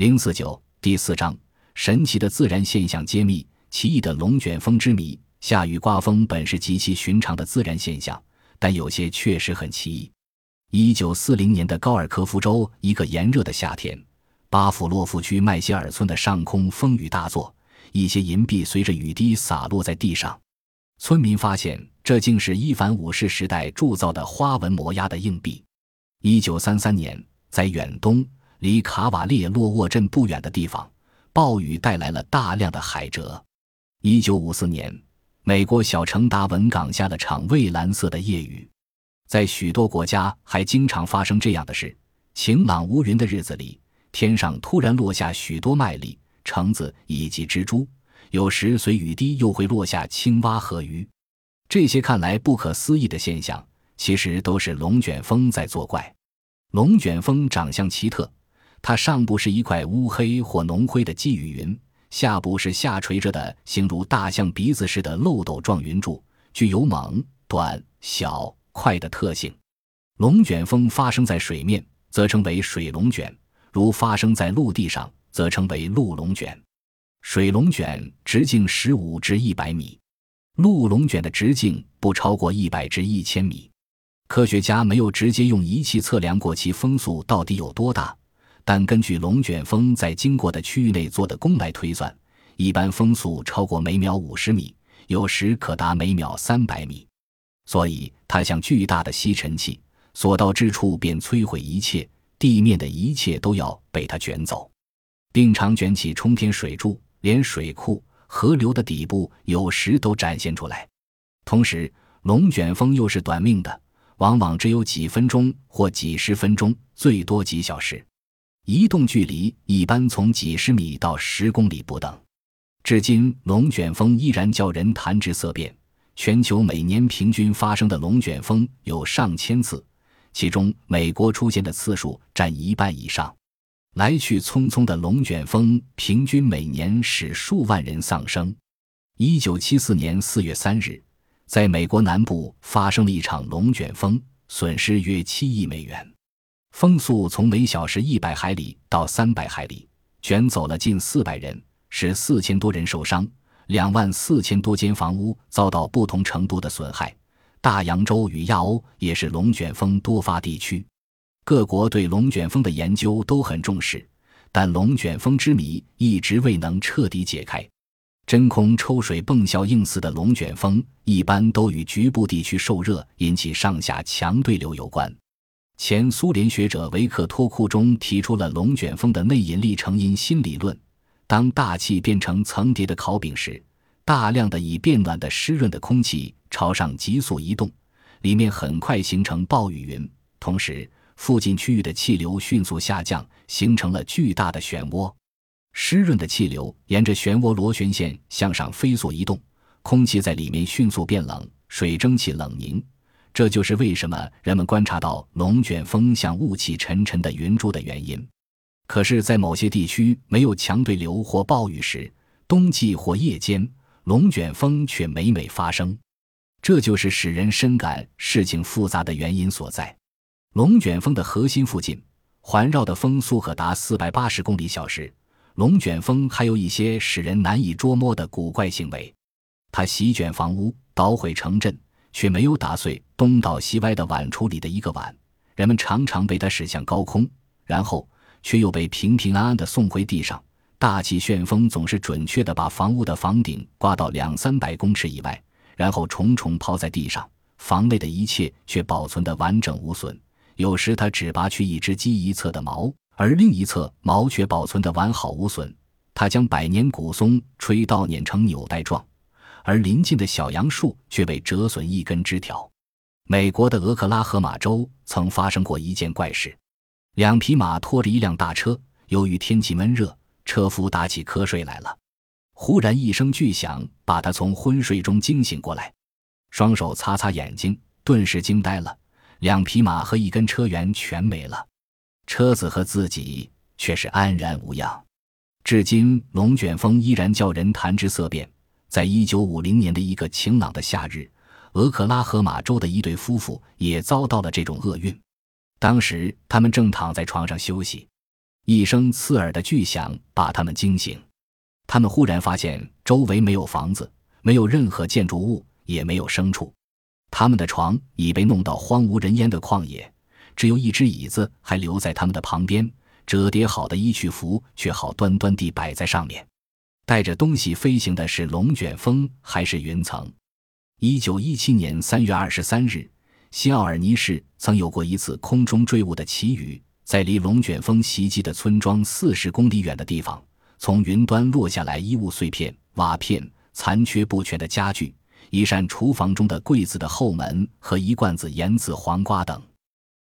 零四九第四章：神奇的自然现象揭秘，奇异的龙卷风之谜。下雨刮风本是极其寻常的自然现象，但有些确实很奇异。一九四零年的高尔科夫州一个炎热的夏天，巴甫洛夫区麦歇尔村的上空风雨大作，一些银币随着雨滴洒落在地上。村民发现，这竟是伊凡五世时代铸造的花纹模压的硬币。一九三三年，在远东离卡瓦列洛沃镇不远的地方，暴雨带来了大量的海蜇。一九五四年，美国小城达文港下了场蔚蓝色的夜雨。在许多国家，还经常发生这样的事：晴朗无云的日子里，天上突然落下许多麦粒、橙子以及蜘蛛。有时随雨滴又会落下青蛙和鱼，这些看来不可思议的现象，其实都是龙卷风在作怪。龙卷风长相奇特，它上部是一块乌黑或浓灰的积雨云，下部是下垂着的形如大象鼻子似的漏斗状云柱，具有猛、短、小、快的特性。龙卷风发生在水面，则称为水龙卷；如发生在陆地上，则称为陆龙卷。水龙卷直径十五至一百米，陆龙卷的直径不超过一百至一千米。科学家没有直接用仪器测量过其风速到底有多大，但根据龙卷风在经过的区域内做的功来推算，一般风速超过每秒五十米，有时可达每秒三百米。所以它像巨大的吸尘器，所到之处便摧毁一切，地面的一切都要被它卷走，并常卷起冲天水柱。连水库、河流的底部有时都展现出来。同时，龙卷风又是短命的，往往只有几分钟或几十分钟，最多几小时。移动距离一般从几十米到十公里不等。至今，龙卷风依然叫人谈之色变。全球每年平均发生的龙卷风有上千次，其中美国出现的次数占一半以上。来去匆匆的龙卷风，平均每年使数万人丧生。一九七四年四月三日，在美国南部发生了一场龙卷风，损失约七亿美元，风速从每小时一百海里到三百海里，卷走了近四百人，使四千多人受伤，两万四千多间房屋遭到不同程度的损害。大洋洲与亚欧也是龙卷风多发地区。各国对龙卷风的研究都很重视，但龙卷风之谜一直未能彻底解开。真空抽水泵效应似的龙卷风，一般都与局部地区受热引起上下强对流有关。前苏联学者维克托库中提出了龙卷风的内引力成因新理论：当大气变成层叠的烤饼时，大量的已变暖的湿润的空气朝上急速移动，里面很快形成暴雨云，同时。附近区域的气流迅速下降，形成了巨大的漩涡。湿润的气流沿着漩涡螺旋线向上飞速移动，空气在里面迅速变冷，水蒸气冷凝。这就是为什么人们观察到龙卷风像雾气沉沉的云珠的原因。可是，在某些地区没有强对流或暴雨时，冬季或夜间，龙卷风却每每发生。这就是使人深感事情复杂的原因所在。龙卷风的核心附近，环绕的风速可达四百八十公里小时。龙卷风还有一些使人难以捉摸的古怪行为：它席卷房屋，捣毁城镇，却没有打碎东倒西歪的碗橱里的一个碗。人们常常被它驶向高空，然后却又被平平安安地送回地上。大气旋风总是准确地把房屋的房顶刮到两三百公尺以外，然后重重抛在地上，房内的一切却保存得完整无损。有时他只拔去一只鸡一侧的毛，而另一侧毛却保存得完好无损。他将百年古松吹倒碾成纽带状，而邻近的小杨树却被折损一根枝条。美国的俄克拉荷马州曾发生过一件怪事：两匹马拖着一辆大车，由于天气闷热，车夫打起瞌睡来了。忽然一声巨响把他从昏睡中惊醒过来，双手擦擦眼睛，顿时惊呆了。两匹马和一根车辕全没了，车子和自己却是安然无恙。至今，龙卷风依然叫人谈之色变。在一九五零年的一个晴朗的夏日，俄克拉荷马州的一对夫妇也遭到了这种厄运。当时，他们正躺在床上休息，一声刺耳的巨响把他们惊醒，他们忽然发现周围没有房子，没有任何建筑物，也没有牲畜，他们的床已被弄到荒无人烟的旷野，只有一只椅子还留在他们的旁边，折叠好的衣去服却好端端地摆在上面。带着东西飞行的是龙卷风还是云层？一九一七年三月二十三日，新奥尔尼市曾有过一次空中坠物的奇遇。在离龙卷风袭击的村庄四十公里远的地方，从云端落下来衣物碎片、瓦片、残缺不全的家具、一扇厨房中的柜子的后门和一罐子盐渍黄瓜等。